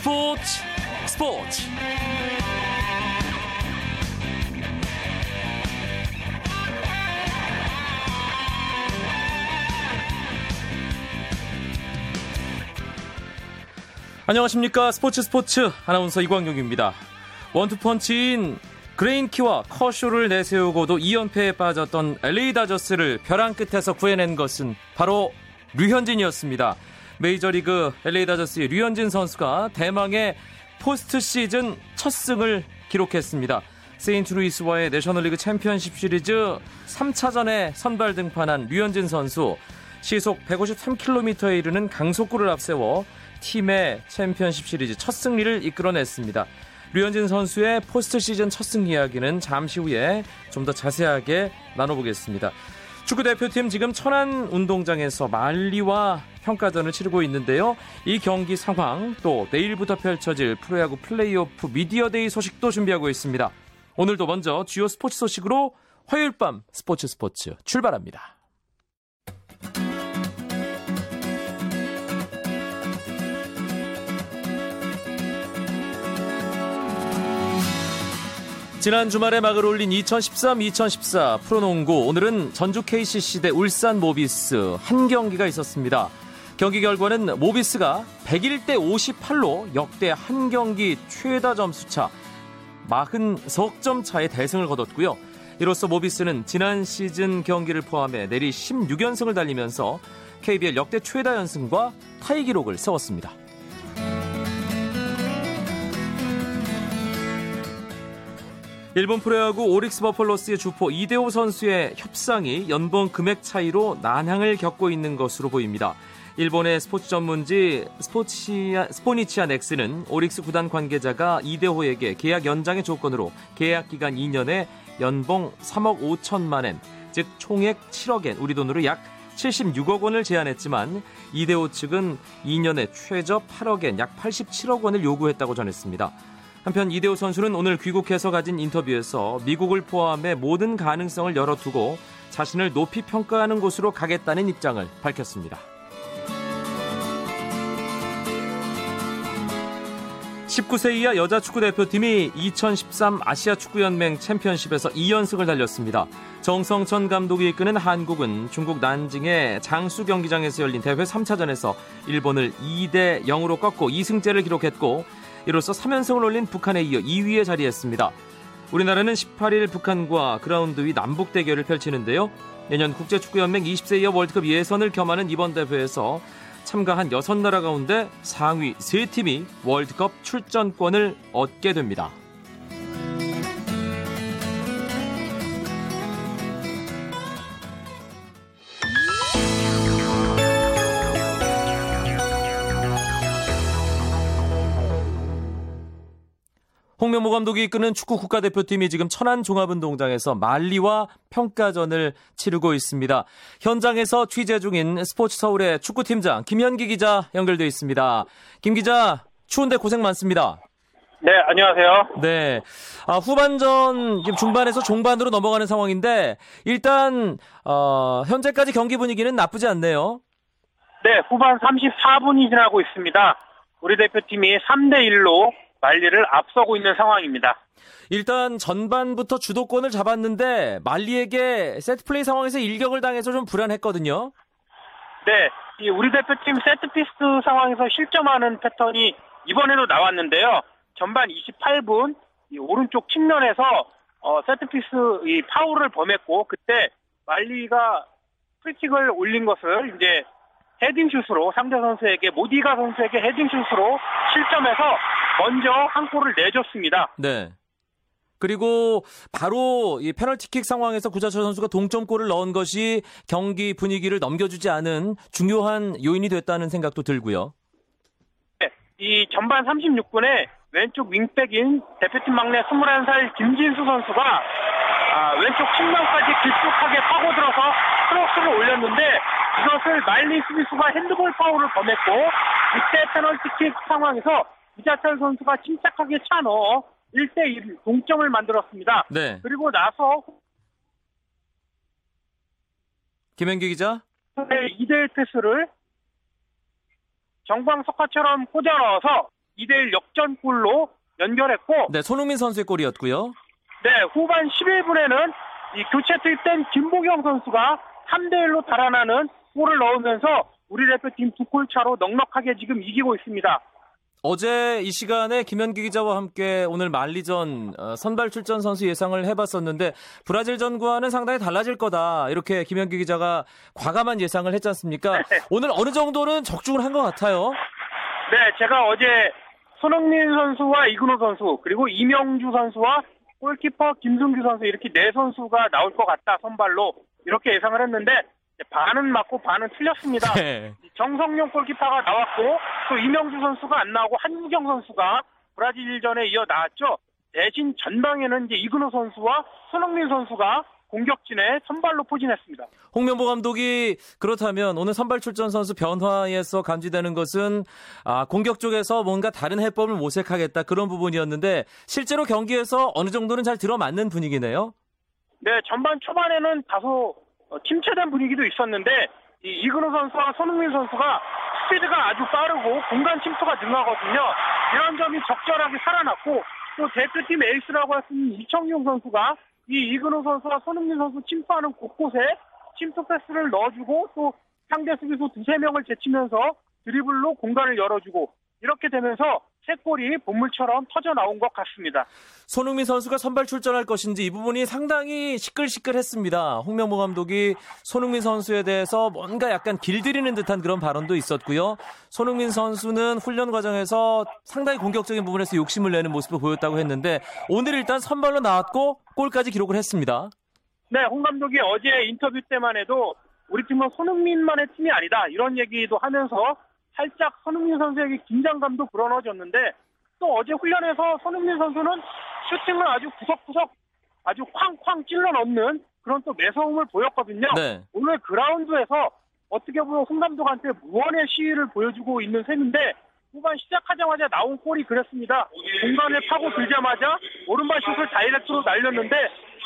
스포츠 스포츠. 안녕하십니까. 스포츠 스포츠 아나운서 이광용입니다. 원투펀치인 그레인키와 커쇼를 내세우고도 2연패에 빠졌던 LA 다저스를 벼랑 끝에서 구해낸 것은 바로 류현진이었습니다. 메이저리그 LA 다저스의 류현진 선수가 대망의 포스트 시즌 첫 승을 기록했습니다. 세인트루이스와의 내셔널리그 챔피언십 시리즈 3차전에 선발 등판한 류현진 선수 시속 153km에 이르는 강속구를 앞세워 팀의 챔피언십 시리즈 첫 승리를 이끌어냈습니다. 류현진 선수의 포스트 시즌 첫 승 이야기는 잠시 후에 좀 더 자세하게 나눠보겠습니다. 축구 대표팀 지금 천안 운동장에서 말리와 평가전을 치르고 있는데요. 이 경기 상황 또 내일부터 펼쳐질 프로야구 플레이오프 미디어데이 소식도 준비하고 있습니다. 오늘도 먼저 주요 스포츠 소식으로 화요일 밤 스포츠 스포츠 출발합니다. 지난 주말에 막을 올린 2013-2014 프로농구 오늘은 전주 KCC 대 울산 모비스 한 경기가 있었습니다. 경기 결과는 모비스가 101대 58로 역대 한 경기 최다 점수차 40석 차의 대승을 거뒀고요. 이로써 모비스는 지난 시즌 경기를 포함해 내리 16연승을 달리면서 KBL 역대 최다 연승과 타이 기록을 세웠습니다. 일본 프로야구 오릭스 버펄로스의 주포 이대호 선수의 협상이 연봉 금액 차이로 난항을 겪고 있는 것으로 보입니다. 일본의 스포츠 전문지 스포치아, 스포니치 아넥스는 오릭스 구단 관계자가 이대호에게 계약 연장의 조건으로 계약 기간 2년에 연봉 3억 5천만 엔, 즉 총액 7억 엔, 우리 돈으로 약 76억 원을 제안했지만 이대호 측은 2년에 최저 8억 엔, 약 87억 원을 요구했다고 전했습니다. 한편 이대호 선수는 오늘 귀국해서 가진 인터뷰에서 미국을 포함해 모든 가능성을 열어두고 자신을 높이 평가하는 곳으로 가겠다는 입장을 밝혔습니다. 19세 이하 여자 축구 대표팀이 2013 아시아 축구연맹 챔피언십에서 2연승을 달렸습니다. 정성천 감독이 이끄는 한국은 중국 난징의 장수 경기장에서 열린 대회 3차전에서 일본을 2대 0으로 꺾고 2승째를 기록했고 이로써 3연승을 올린 북한에 이어 2위에 자리했습니다. 우리나라는 18일 북한과 그라운드 위 남북 대결을 펼치는데요. 내년 국제축구연맹 20세 이하 월드컵 예선을 겸하는 이번 대회에서 참가한 6나라 가운데 상위 3팀이 월드컵 출전권을 얻게 됩니다. 홍명보 감독이 이끄는 축구 국가대표팀이 지금 천안 종합운동장에서 말리와 평가전을 치르고 있습니다. 현장에서 취재 중인 스포츠 서울의 축구팀장 김현기 기자 연결돼 있습니다. 김 기자, 추운데 고생 많습니다. 네, 안녕하세요. 네. 아, 후반전 중반에서 종반으로 넘어가는 상황인데 일단 어, 현재까지 경기 분위기는 나쁘지 않네요. 네, 후반 34분이 지나고 있습니다. 우리 대표팀이 3대 1로 말리를 앞서고 있는 상황입니다. 일단 전반부터 주도권을 잡았는데 말리에게 세트플레이 상황에서 일격을 당해서 좀 불안했거든요. 네, 우리 대표팀 세트피스 상황에서 실점하는 패턴이 이번에도 나왔는데요. 전반 28분 오른쪽 측면에서 어, 세트피스 이 파울을 범했고 그때 말리가 프리킥을 올린 것을 이제 헤딩슛으로 상대 선수에게 모디가 선수에게 헤딩슛으로 실점해서 먼저 한 골을 내줬습니다. 네. 그리고 바로 이 페널티킥 상황에서 구자철 선수가 동점골을 넣은 것이 경기 분위기를 넘겨주지 않은 중요한 요인이 됐다는 생각도 들고요. 네, 이 전반 36분에 왼쪽 윙백인 대표팀 막내 21살 김진수 선수가 아, 왼쪽 측면까지 깊숙하게 파고들어서 크로스를 올렸는데 이것을 말리 수비수가 핸드볼 파울을 범했고 이때 페널티킥 상황에서 이자철 선수가 침착하게 차 넣어 1대1 동점을 만들었습니다. 네. 그리고 나서 김현기 기자 2대1 패스를 정광석화처럼 꽂아 넣어서 2대1 역전골로 연결했고 네, 손흥민 선수의 골이었고요. 네, 후반 11분에는 이 교체 투입된 김보경 선수가 3대1로 달아나는 골을 넣으면서 우리 대표팀 두 골 차로 넉넉하게 지금 이기고 있습니다. 어제 이 시간에 김현기 기자와 함께 오늘 만리전 어, 선발 출전 선수 예상을 해봤었는데 브라질전과는 상당히 달라질 거다 이렇게 김현기 기자가 과감한 예상을 했지 않습니까? 네. 오늘 어느 정도는 적중을 한 것 같아요. 네, 제가 어제 손흥민 선수와 이근호 선수 그리고 이명주 선수와 골키퍼 김승규 선수 이렇게 네 선수가 나올 것 같다 선발로 이렇게 예상을 했는데 반은 맞고 반은 틀렸습니다. 네. 정성용 골키퍼가 나왔고 또 이명주 선수가 안 나오고 한국영 선수가 브라질전에 이어 나왔죠. 대신 전방에는 이제 이근호 선수와 손흥민 선수가 공격진에 선발로 포진했습니다. 홍명보 감독이 그렇다면 오늘 선발 출전 선수 변화에서 감지되는 것은 아, 공격 쪽에서 뭔가 다른 해법을 모색하겠다 그런 부분이었는데 실제로 경기에서 어느 정도는 잘 들어맞는 분위기네요. 네, 전반 초반에는 다소 어, 침체된 분위기도 있었는데 이 이근호 선수와 손흥민 선수가 스피드가 아주 빠르고 공간 침투가 능하거든요. 이런 점이 적절하게 살아났고 또 대표팀 에이스라고 할 수 있는 이청용 선수가 이 이근호 선수와 손흥민 선수 침투하는 곳곳에 침투 패스를 넣어주고 또 상대 수비수 두세 명을 제치면서 드리블로 공간을 열어주고 이렇게 되면서 세 골이 본물처럼 터져 나온 것 같습니다. 손흥민 선수가 선발 출전할 것인지 이 부분이 상당히 시끌시끌했습니다. 홍명보 감독이 손흥민 선수에 대해서 뭔가 약간 길들이는 듯한 그런 발언도 있었고요. 손흥민 선수는 훈련 과정에서 상당히 공격적인 부분에서 욕심을 내는 모습을 보였다고 했는데 오늘 일단 선발로 나왔고 골까지 기록을 했습니다. 네, 홍 감독이 어제 인터뷰 때만 해도 우리 팀은 손흥민만의 팀이 아니다 이런 얘기도 하면서 살짝 손흥민 선수에게 긴장감도 불어넣어졌는데 또 어제 훈련에서 손흥민 선수는 슈팅을 아주 구석구석 아주 쾅쾅 찔러 넣는 그런 또 매서움을 보였거든요. 네. 오늘 그라운드에서 어떻게 보면 홍 감독한테 무언의 시위를 보여주고 있는 셈인데 후반 시작하자마자 나온 골이 그랬습니다. 공간을 파고 들자마자 오른발 슛을 다이렉트로 날렸는데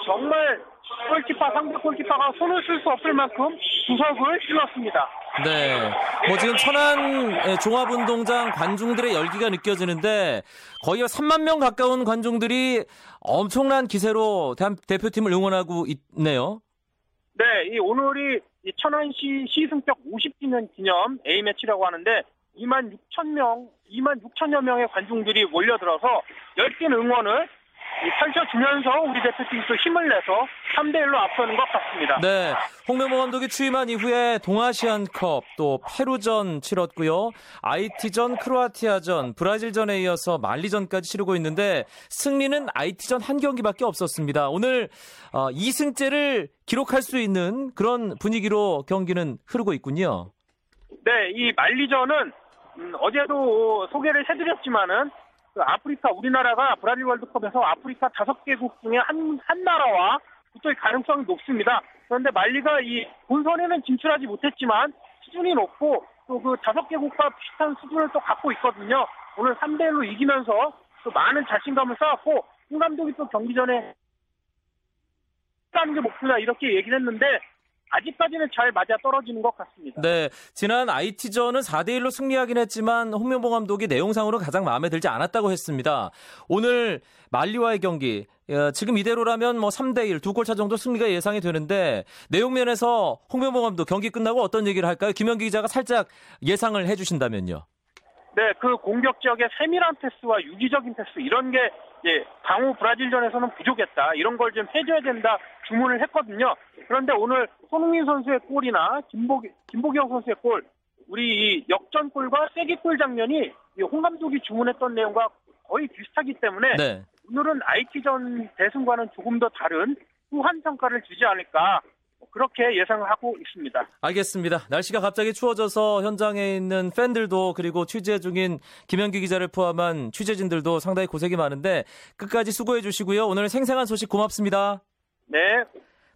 정말 골키퍼 상대 골키퍼가 손을 쓸 수 없을 만큼 구석을 찔렀습니다. 네. 뭐 지금 천안 종합운동장 관중들의 열기가 느껴지는데 거의 3만 명 가까운 관중들이 엄청난 기세로 대표팀을 응원하고 있네요. 네, 이 오늘이 이 천안시 시승격 50주년 기념 A매치라고 하는데 2만 6천 명, 2만 6천여 명의 관중들이 몰려들어서 열띤 응원을 펼쳐주면서 우리 대표팀이 또 힘을 내서 3대 1로 앞서는 것 같습니다. 네. 홍명보 감독이 취임한 이후에 동아시안컵 또 페루전 치렀고요. IT전, 크로아티아전, 브라질전에 이어서 만리전까지 치르고 있는데 승리는 IT전 한 경기밖에 없었습니다. 오늘 2승째를 어, 기록할 수 있는 그런 분위기로 경기는 흐르고 있군요. 네, 이 만리전은 음, 어제도 소개를 해드렸지만은 그 아프리카 우리나라가 브라질 월드컵에서 아프리카 다섯 개국 중에 한, 한 나라와 붙을 가능성이 높습니다. 그런데 말리가 이 본선에는 진출하지 못했지만 수준이 높고 또 그 다섯 개국과 비슷한 수준을 또 갖고 있거든요. 오늘 3대1로 이기면서 또 많은 자신감을 쌓았고 홍 감독이 또 경기 전에 하는 게 목표다 이렇게 얘기를 했는데 아직까지는 잘 맞아 떨어지는 것 같습니다. 네, 지난 IT전은 4대 1로 승리하긴 했지만 홍명보 감독이 내용상으로 가장 마음에 들지 않았다고 했습니다. 오늘 말리와의 경기 어, 지금 이대로라면 뭐 3대 1 두 골차 정도 승리가 예상이 되는데 내용 면에서 홍명보 감독 경기 끝나고 어떤 얘기를 할까요? 김현기 기자가 살짝 예상을 해주신다면요. 네, 그 공격 지역의 세밀한 패스와 유기적인 패스 이런 게 예, 강호 브라질전에서는 부족했다. 이런 걸 좀 해줘야 된다 주문을 했거든요. 그런데 오늘 손흥민 선수의 골이나 김보, 김보경 선수의 골, 우리 이 역전골과 쐐기골 장면이 홍 감독이 주문했던 내용과 거의 비슷하기 때문에 네. 오늘은 IT전 대승과는 조금 더 다른 후한 평가를 주지 않을까 그렇게 예상을 하고 있습니다. 알겠습니다. 날씨가 갑자기 추워져서 현장에 있는 팬들도 그리고 취재 중인 김현기 기자를 포함한 취재진들도 상당히 고생이 많은데 끝까지 수고해 주시고요. 오늘 생생한 소식 고맙습니다. 네.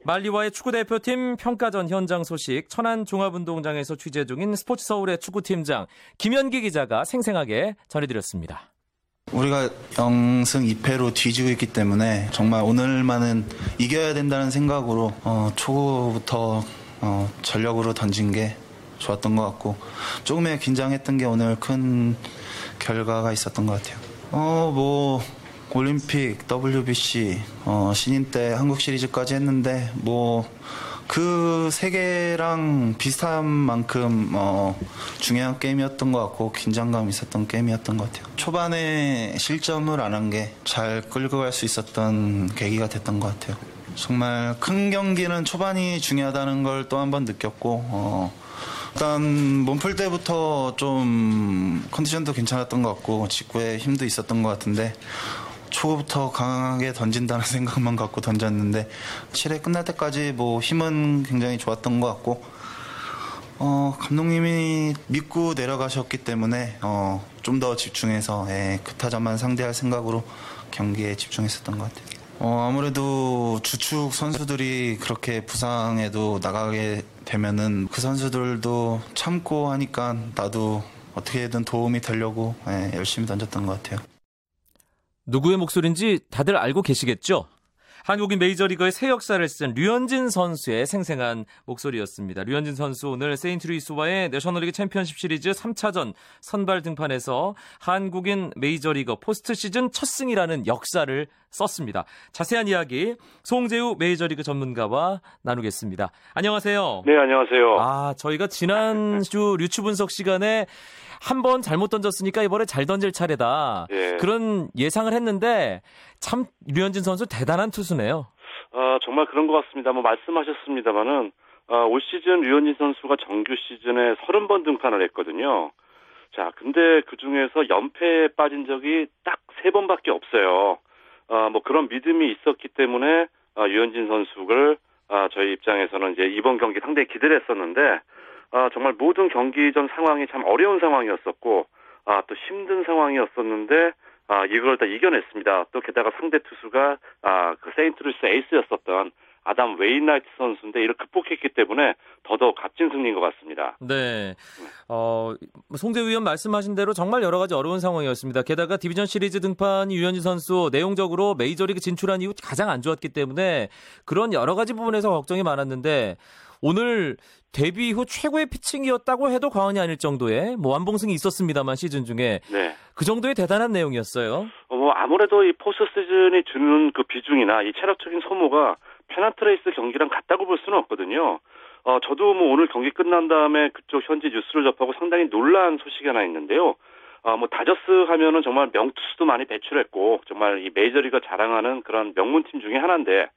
말리와의 축구대표팀 평가전 현장 소식 천안 종합운동장에서 취재 중인 스포츠 서울의 축구팀장 김현기 기자가 생생하게 전해드렸습니다. 우리가 0승 2패로 뒤지고 있기 때문에 정말 오늘만은 이겨야 된다는 생각으로 어, 초구부터 어, 전력으로 던진 게 좋았던 것 같고 조금의 긴장했던 게 오늘 큰 결과가 있었던 것 같아요. 어, 뭐 올림픽, WBC, 어, 신인 때 한국 시리즈까지 했는데 뭐 그세 개랑 비슷한 만큼 어, 중요한 게임이었던 것 같고 긴장감 있었던 게임이었던 것 같아요. 초반에 실점을 안 한 게 잘 끌고 갈 수 있었던 계기가 됐던 것 같아요. 정말 큰 경기는 초반이 중요하다는 걸 또 한 번 느꼈고 어, 일단 몸풀 때부터 좀 컨디션도 괜찮았던 것 같고 직구에 힘도 있었던 것 같은데 초부터 강하게 던진다는 생각만 갖고 던졌는데 7회 끝날 때까지 뭐 힘은 굉장히 좋았던 것 같고 어, 감독님이 믿고 내려가셨기 때문에 어, 좀 더 집중해서 예, 그 타자만 상대할 생각으로 경기에 집중했었던 것 같아요. 어, 아무래도 주축 선수들이 그렇게 부상에도 나가게 되면은 그 선수들도 참고 하니까 나도 어떻게든 도움이 되려고 예, 열심히 던졌던 것 같아요. 누구의 목소리인지 다들 알고 계시겠죠? 한국인 메이저리거의 새 역사를 쓴 류현진 선수의 생생한 목소리였습니다. 류현진 선수 오늘 세인트루이스와의 내셔널리그 챔피언십 시리즈 3차전 선발 등판에서 한국인 메이저리거 포스트 시즌 첫 승이라는 역사를 썼습니다. 자세한 이야기 송재우 메이저리그 전문가와 나누겠습니다. 안녕하세요. 네, 안녕하세요. 아, 저희가 지난주 류추 분석 시간에 한 번 잘못 던졌으니까 이번에 잘 던질 차례다. 예. 그런 예상을 했는데 참 류현진 선수 대단한 투수네요. 아, 정말 그런 것 같습니다. 뭐 말씀하셨습니다만은 아, 올 시즌 류현진 선수가 정규 시즌에 30번 등판을 했거든요. 자, 근데 그 중에서 연패에 빠진 적이 딱 세 번밖에 없어요. 아, 뭐 그런 믿음이 있었기 때문에 아, 류현진 선수를 아, 저희 입장에서는 이제 이번 경기 상당히 기대를 했었는데 아, 정말 모든 경기 전 상황이 참 어려운 상황이었었고 아, 또 힘든 상황이었었는데 아, 이걸 다 이겨냈습니다. 또 게다가 상대 투수가 아, 그 세인트루이스 에이스였었던 아담 웨인라이트 선수인데 이를 극복했기 때문에 더더욱 값진 승리인 것 같습니다. 네. 어, 송재우 위원 말씀하신 대로 정말 여러 가지 어려운 상황이었습니다. 게다가 디비전 시리즈 등판 류현진 선수 내용적으로 메이저리그 진출한 이후 가장 안 좋았기 때문에 그런 여러 가지 부분에서 걱정이 많았는데 오늘 데뷔 이후 최고의 피칭이었다고 해도 과언이 아닐 정도의 뭐 완봉승이 있었습니다만 시즌 중에 네. 그 정도의 대단한 내용이었어요. 어, 뭐 아무래도 이 포스트 시즌이 주는 그 비중이나 이 체력적인 소모가 페넌트레이스 경기랑 같다고 볼 수는 없거든요. 어, 저도 뭐 오늘 경기 끝난 다음에 그쪽 현지 뉴스를 접하고 상당히 놀란 소식이 하나 있는데요. 어, 뭐 다저스 하면은 정말 명투수도 많이 배출했고 정말 이 메이저리그가 자랑하는 그런 명문팀 중에 하나인데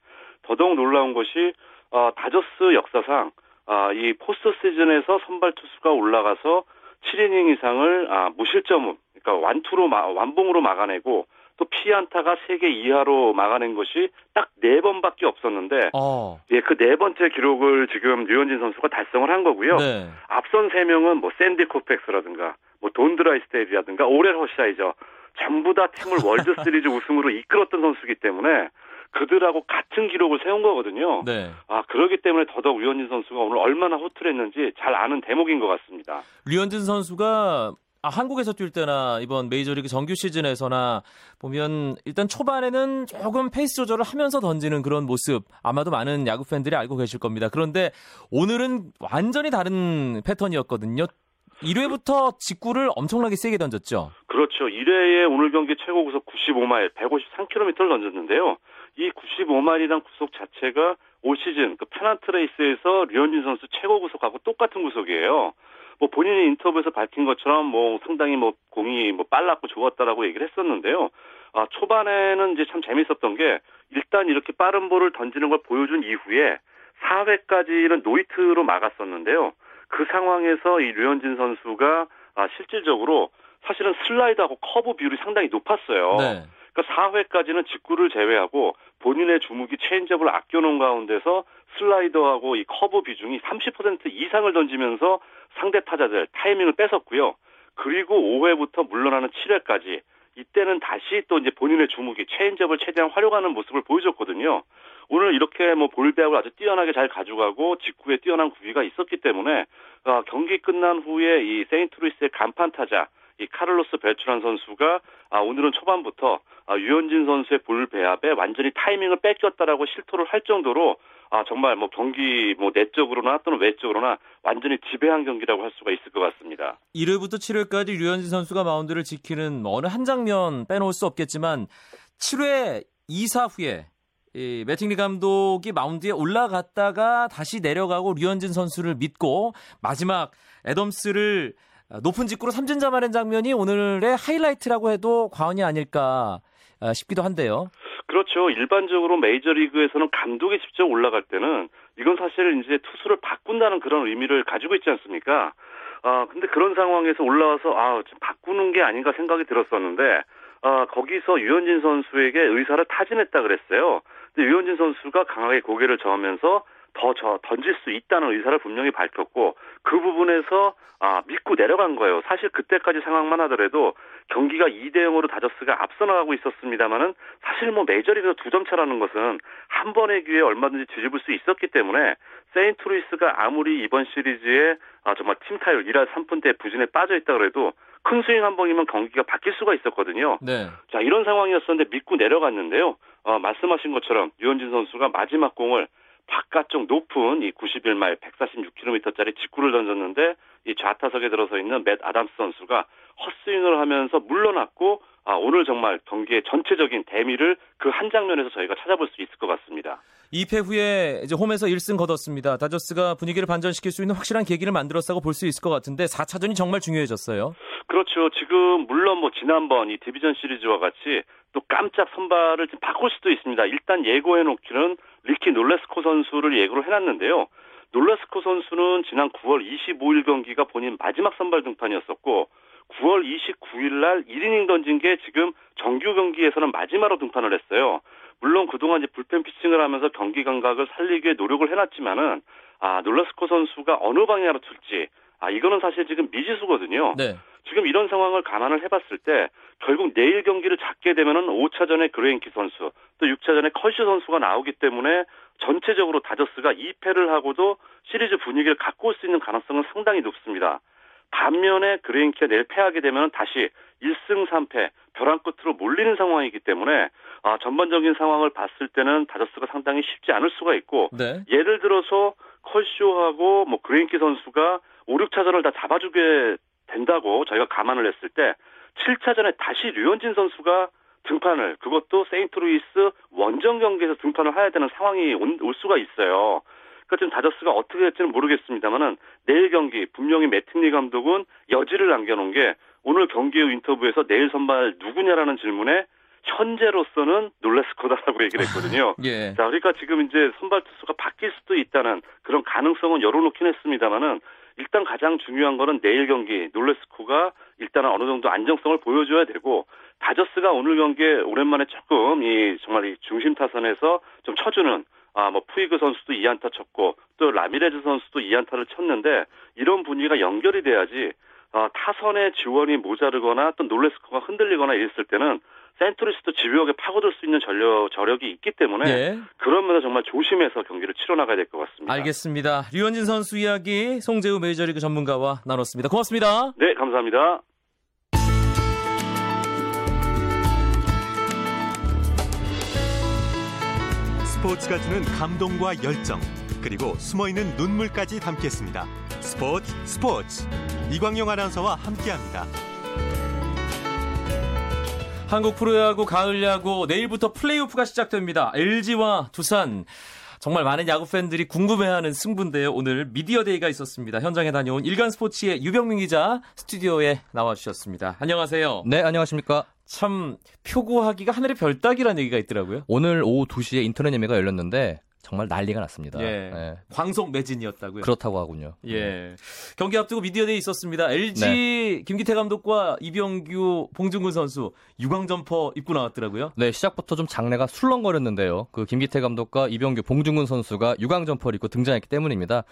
더더욱 놀라운 것이 어, 다저스 역사상 아, 이 포스트 시즌에서 선발 투수가 올라가서 7이닝 이상을 아, 무실점, 그러니까 완투로 마, 완봉으로 막아내고 또 피안타가 3개 이하로 막아낸 것이 딱 4번밖에 없었는데 어. 예, 그 네 번째 기록을 지금 류현진 선수가 달성을 한 거고요. 네. 앞선 3명은 뭐 샌디 코팩스라든가 뭐 돈 드라이스데일이라든가 오렐 허샤이저 전부 다 팀을 월드 시리즈 우승으로 이끌었던 선수이기 때문에 그들하고 같은 기록을 세운 거거든요. 네. 아, 그러기 때문에 더더욱 류현진 선수가 오늘 얼마나 호투했는지 잘 아는 대목인 것 같습니다. 류현진 선수가 아, 한국에서 뛸 때나 이번 메이저리그 정규 시즌에서나 보면 일단 초반에는 조금 페이스 조절을 하면서 던지는 그런 모습 아마도 많은 야구 팬들이 알고 계실 겁니다. 그런데 오늘은 완전히 다른 패턴이었거든요. 1회부터 직구를 엄청나게 세게 던졌죠. 그렇죠. 1회에 오늘 경기 최고 구속 95마일, 153km를 던졌는데요. 이 95마일이란 구속 자체가 올 시즌 그 페넌트 레이스에서 류현진 선수 최고 구속하고 똑같은 구속이에요. 뭐 본인이 인터뷰에서 밝힌 것처럼 뭐 상당히 뭐 공이 뭐 빨랐고 좋았다라고 얘기를 했었는데요. 아, 초반에는 이제 참 재밌었던 게 일단 이렇게 빠른 볼을 던지는 걸 보여준 이후에 4회까지는 노히트로 막았었는데요. 그 상황에서 이 류현진 선수가 아, 실질적으로 사실은 슬라이더하고 커브 비율이 상당히 높았어요. 네. 그러니까 4회까지는 직구를 제외하고 본인의 주무기 체인지업을 아껴놓은 가운데서 슬라이더하고 이 커브 비중이 30% 이상을 던지면서 상대 타자들 타이밍을 뺏었고요. 그리고 5회부터 물러나는 7회까지 이때는 다시 또 이제 본인의 주무기 체인지업을 최대한 활용하는 모습을 보여줬거든요. 오늘 이렇게 뭐 볼배합을 아주 뛰어나게 잘 가져가고 직구에 뛰어난 구위가 있었기 때문에 어, 경기 끝난 후에 이 세인트루이스의 간판 타자 이 카를로스 벨트란 선수가 아, 오늘은 초반부터 아, 류현진 선수의 볼 배합에 완전히 타이밍을 뺏겼다라고 실토를 할 정도로 아, 정말 뭐 경기 뭐 내적으로나 또는 외적으로나 완전히 지배한 경기라고 할 수가 있을 것 같습니다. 1회부터 7회까지 류현진 선수가 마운드를 지키는 어느 한 장면 빼놓을 수 없겠지만 7회 2사 후에 이 매팅리 감독이 마운드에 올라갔다가 다시 내려가고 류현진 선수를 믿고 마지막 애덤스를 높은 직구로 삼진 잡아낸 장면이 오늘의 하이라이트라고 해도 과언이 아닐까 싶기도 한데요. 그렇죠. 일반적으로 메이저리그에서는 감독이 직접 올라갈 때는 이건 사실 이제 투수를 바꾼다는 그런 의미를 가지고 있지 않습니까? 아, 근데 그런 상황에서 올라와서 아, 좀 바꾸는 게 아닌가 생각이 들었었는데 아, 거기서 류현진 선수에게 의사를 타진했다 그랬어요. 근데 류현진 선수가 강하게 고개를 저으면서 더 저 던질 수 있다는 의사를 분명히 밝혔고 그 부분에서 아, 믿고 내려간 거예요. 사실 그때까지 상황만 하더라도 경기가 2대 0으로 다저스가 앞서 나가고 있었습니다만은 사실 뭐 메이저리그에서 두 점 차라는 것은 한 번의 기회에 얼마든지 뒤집을 수 있었기 때문에 세인트루이스가 아무리 이번 시리즈에 아, 정말 팀 타율 1할 3푼대 부진에 빠져 있다 그래도 큰 스윙 한 번이면 경기가 바뀔 수가 있었거든요. 네. 자, 이런 상황이었었는데 믿고 내려갔는데요. 어, 말씀하신 것처럼 유현진 선수가 마지막 공을 바깥쪽 높은 이 91마일 146km짜리 직구를 던졌는데 이 좌타석에 들어서 있는 맷 아담스 선수가 헛스윙을 하면서 물러났고 아, 오늘 정말 경기의 전체적인 대미를 그 한 장면에서 저희가 찾아볼 수 있을 것 같습니다. 2패 후에 이제 홈에서 1승 거뒀습니다. 다저스가 분위기를 반전시킬 수 있는 확실한 계기를 만들었다고 볼 수 있을 것 같은데 4차전이 정말 중요해졌어요. 그렇죠. 지금 물론 뭐 지난번 이 디비전 시리즈와 같이 또 깜짝 선발을 좀 바꿀 수도 있습니다. 일단 예고해 놓기는 리키 놀라스코 선수를 예고를 해놨는데요. 놀라스코 선수는 지난 9월 25일 경기가 본인 마지막 선발 등판이었었고 9월 29일 날 1이닝 던진 게 지금 정규 경기에서는 마지막으로 등판을 했어요. 물론 그동안 이제 불펜 피칭을 하면서 경기 감각을 살리기 위해 노력을 해놨지만은 아 놀라스코 선수가 어느 방향으로 튈지 아 이거는 사실 지금 미지수거든요. 네. 지금 이런 상황을 감안을 해봤을 때 결국 내일 경기를 잡게 되면은 5차전에 그레인키 선수 또 6차전에 커쇼 선수가 나오기 때문에 전체적으로 다저스가 2패를 하고도 시리즈 분위기를 갖고 올 수 있는 가능성은 상당히 높습니다. 반면에 그레인키가 내일 패하게 되면 다시 1승 3패 벼랑 끝으로 몰리는 상황이기 때문에 아, 전반적인 상황을 봤을 때는 다저스가 상당히 쉽지 않을 수가 있고 네. 예를 들어서 커쇼하고 뭐 그레인키 선수가 5, 6차전을 다 잡아주게 된다고 저희가 감안을 했을 때 7차전에 다시 류현진 선수가 등판을 그것도 세인트루이스 원정 경기에서 등판을 해야 되는 상황이 온, 올 수가 있어요. 그러니까 지금 다저스가 어떻게 될지는 모르겠습니다만은 내일 경기 분명히 매팅리 감독은 여지를 남겨놓은 게 오늘 경기 후 인터뷰에서 내일 선발 누구냐라는 질문에 현재로서는 놀라스코다라고 얘기를 했거든요. 예. 자, 그러니까 지금 이제 선발 투수가 바뀔 수도 있다는 그런 가능성은 열어놓긴 했습니다만은 일단 가장 중요한 거는 내일 경기 놀레스코가 일단은 어느 정도 안정성을 보여줘야 되고 다저스가 오늘 경기에 오랜만에 조금 이 정말 이 중심 타선에서 좀 쳐주는 아 뭐 푸이그 선수도 2안타 쳤고 또 라미레즈 선수도 2안타를 쳤는데 이런 분위기가 연결이 돼야지 어, 타선의 지원이 모자르거나 또 놀레스코가 흔들리거나 이랬을 때는 센트루스도 집요하게 파고들 수 있는 전력, 저력이 있기 때문에 예. 그런 면에서 정말 조심해서 경기를 치러나가야 될 것 같습니다. 알겠습니다. 류현진 선수 이야기 송재우 메이저리그 전문가와 나눴습니다. 고맙습니다. 네, 감사합니다. 스포츠가 주는 감동과 열정 그리고 숨어있는 눈물까지 담겠습니다. 스포츠 스포츠 이광용 아나운서와 함께합니다. 한국 프로야구 가을 야구 내일부터 플레이오프가 시작됩니다. LG와 두산. 정말 많은 야구 팬들이 궁금해하는 승부인데요. 오늘 미디어 데이가 있었습니다. 현장에 다녀온 일간 스포츠의 유병민 기자 스튜디오에 나와 주셨습니다. 안녕하세요. 네, 안녕하십니까. 참 표 구하기가 하늘의 별 따기라는 얘기가 있더라고요. 오늘 오후 2시에 인터넷 예매가 열렸는데 정말 난리가 났습니다. 예. 네, 광속 매진이었다고요. 그렇다고 하군요. 예. 경기 앞두고 미디어데이 있었습니다. LG 네. 김기태 감독과 이병규, 봉중근 선수 유광 점퍼 입고 나왔더라고요. 네, 시작부터 좀 장내가 술렁거렸는데요. 그 김기태 감독과 이병규, 봉중근 선수가 유광 점퍼를 입고 등장했기 때문입니다.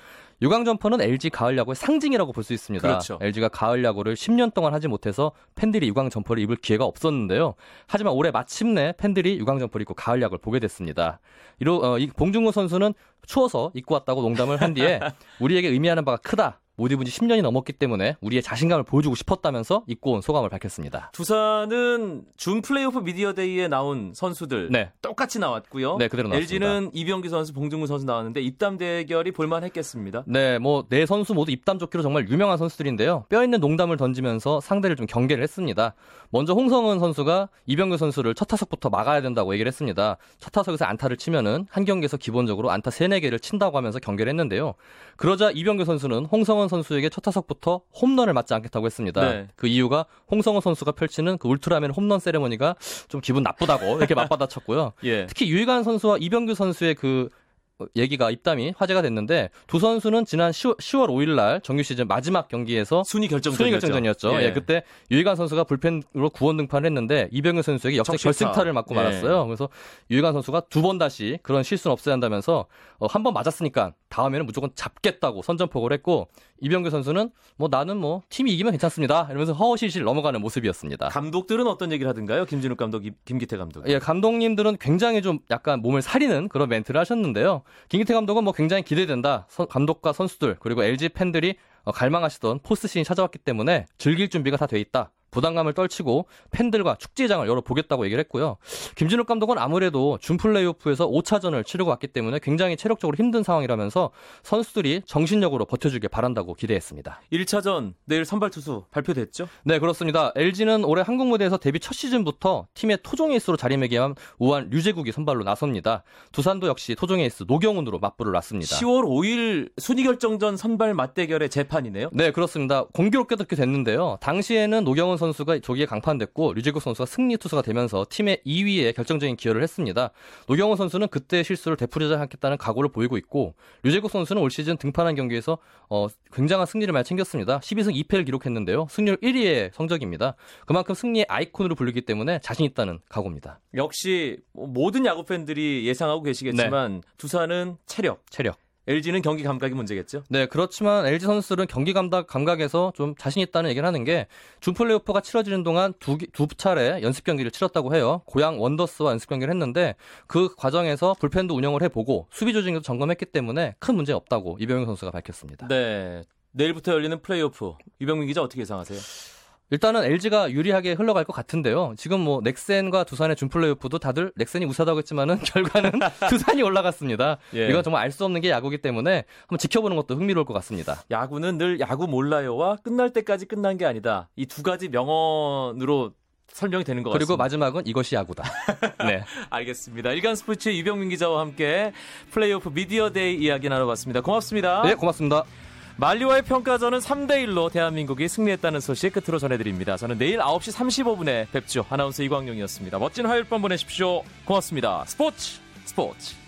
유광 점퍼는 LG 가을 야구의 상징이라고 볼 수 있습니다. 그렇죠. LG가 가을 야구를 10년 동안 하지 못해서 팬들이 유광 점퍼를 입을 기회가 없었는데요. 하지만 올해 마침내 팬들이 유광 점퍼를 입고 가을 야구를 보게 됐습니다. 이로 어, 이 봉중근 선수는 추워서 입고 왔다고 농담을 한 뒤에 우리에게 의미하는 바가 크다. 못 입은 지 10년이 넘었기 때문에 우리의 자신감을 보여주고 싶었다면서 입고 온 소감을 밝혔습니다. 두산은 준 플레이오프 미디어데이에 나온 선수들 네. 똑같이 나왔고요. 네, 그대로 나왔습니다. LG는 이병규 선수, 봉중근 선수 나왔는데 입담 대결이 볼만했겠습니다. 네, 뭐 네 선수 모두 입담 좋기로 정말 유명한 선수들인데요. 뼈 있는 농담을 던지면서 상대를 좀 경계를 했습니다. 먼저 홍성은 선수가 이병규 선수를 첫 타석부터 막아야 된다고 얘기를 했습니다. 첫 타석에서 안타를 치면은 한 경기에서 기본적으로 안타 3, 4개를 친다고 하면서 경계를 했는데요. 그러자 이병규 선수는 홍성은 선수에게 첫 타석부터 홈런을 맞지 않겠다고 했습니다. 네. 그 이유가 홍성은 선수가 펼치는 그 울트라맨 홈런 세레머니가 좀 기분 나쁘다고 이렇게 맞받아쳤고요. 예. 특히 유희관 선수와 이병규 선수의 그 얘기가 입담이 화제가 됐는데 두 선수는 지난 10월, 10월 5일 날 정규 시즌 마지막 경기에서 순위 결정전 이었죠. 순위 결정전이었죠. 예. 그때 유희관 선수가 불펜으로 구원 등판을 했는데 이병규 선수에게 역대. 결승타를 맞고 예. 말았어요. 그래서 유희관 선수가 두 번 다시 그런 실수는 없어야 한다면서 어, 한 번 맞았으니까 다음에는 무조건 잡겠다고 선전포고를 했고 이병규 선수는 뭐 나는 뭐 팀이 이기면 괜찮습니다. 이러면서 허허실실 넘어가는 모습이었습니다. 감독들은 어떤 얘기를 하던가요? 김진욱 감독, 이- 김기태 감독. 예, 감독님들은 굉장히 좀 약간 몸을 사리는 그런 멘트를 하셨는데요. 김기태 감독은 뭐 굉장히 기대된다. 선- 감독과 선수들 그리고 LG 팬들이 어, 갈망하시던 포스트시즌이 찾아왔기 때문에 즐길 준비가 다 돼 있다. 부담감을 떨치고 팬들과 축제장을 열어보겠다고 얘기를 했고요. 김진욱 감독은 아무래도 준 플레이오프에서 5차전을 치르고 왔기 때문에 굉장히 체력적으로 힘든 상황이라면서 선수들이 정신력으로 버텨주길 바란다고 기대했습니다. 1차전 내일 선발 투수 발표됐죠? 네, 그렇습니다. LG는 올해 한국 무대에서 데뷔 첫 시즌부터 팀의 토종 에이스로 자리매김한 우한 류재국이 선발로 나섭니다. 두산도 역시 토종 에이스 노경은으로 맞불을 놨습니다. 10월 5일 순위 결정전 선발 맞대결의 재판이네요. 네, 그렇습니다. 공교롭게도 그렇게 됐는데요. 당시에는 노경은 선수가 조기에 강판됐고 류제국 선수가 승리 투수가 되면서 팀의 2위에 결정적인 기여를 했습니다. 노경은 선수는 그때 실수를 되풀이하지 않겠다는 각오를 보이고 있고 류제국 선수는 올 시즌 등판한 경기에서 어, 굉장한 승리를 많이 챙겼습니다. 12승 2패를 기록했는데요. 승률 1위의 성적입니다. 그만큼 승리의 아이콘으로 불리기 때문에 자신 있다는 각오입니다. 역시 뭐 모든 야구 팬들이 예상하고 계시겠지만 네. 두산은 체력, 체력. LG는 경기 감각이 문제겠죠? 네, 그렇지만 LG 선수들은 경기 감각, 감각에서 좀 자신 있다는 얘기를 하는 게, 준 플레이오프가 치러지는 동안 두, 기- 두 차례 연습 경기를 치렀다고 해요. 고향 원더스와 연습 경기를 했는데, 그 과정에서 불펜도 운영을 해보고, 수비 조직도 점검했기 때문에 큰 문제 없다고 이병용 선수가 밝혔습니다. 네. 내일부터 열리는 플레이오프. 유병민 기자 어떻게 예상하세요? 일단은 LG가 유리하게 흘러갈 것 같은데요. 지금 뭐 넥센과 두산의 준 플레이오프도 다들 넥센이 우세하다고 했지만은 결과는 두산이 올라갔습니다. 예. 이건 정말 알 수 없는 게 야구기 때문에 한번 지켜보는 것도 흥미로울 것 같습니다. 야구는 늘 야구 몰라요와 끝날 때까지 끝난 게 아니다. 이 두 가지 명언으로 설명이 되는 것 그리고 같습니다. 마지막은 이것이 야구다. 네. 알겠습니다. 일간 스포츠 유병민 기자와 함께 플레이오프 미디어 데이 이야기 나눠봤습니다. 고맙습니다. 네, 고맙습니다. 만리와의 평가전은 3대1로 대한민국이 승리했다는 소식 끝으로 전해드립니다. 저는 내일 9시 35분에 뵙죠. 아나운서 이광용이었습니다. 멋진 화요일 밤 보내십시오. 고맙습니다. 스포츠 스포츠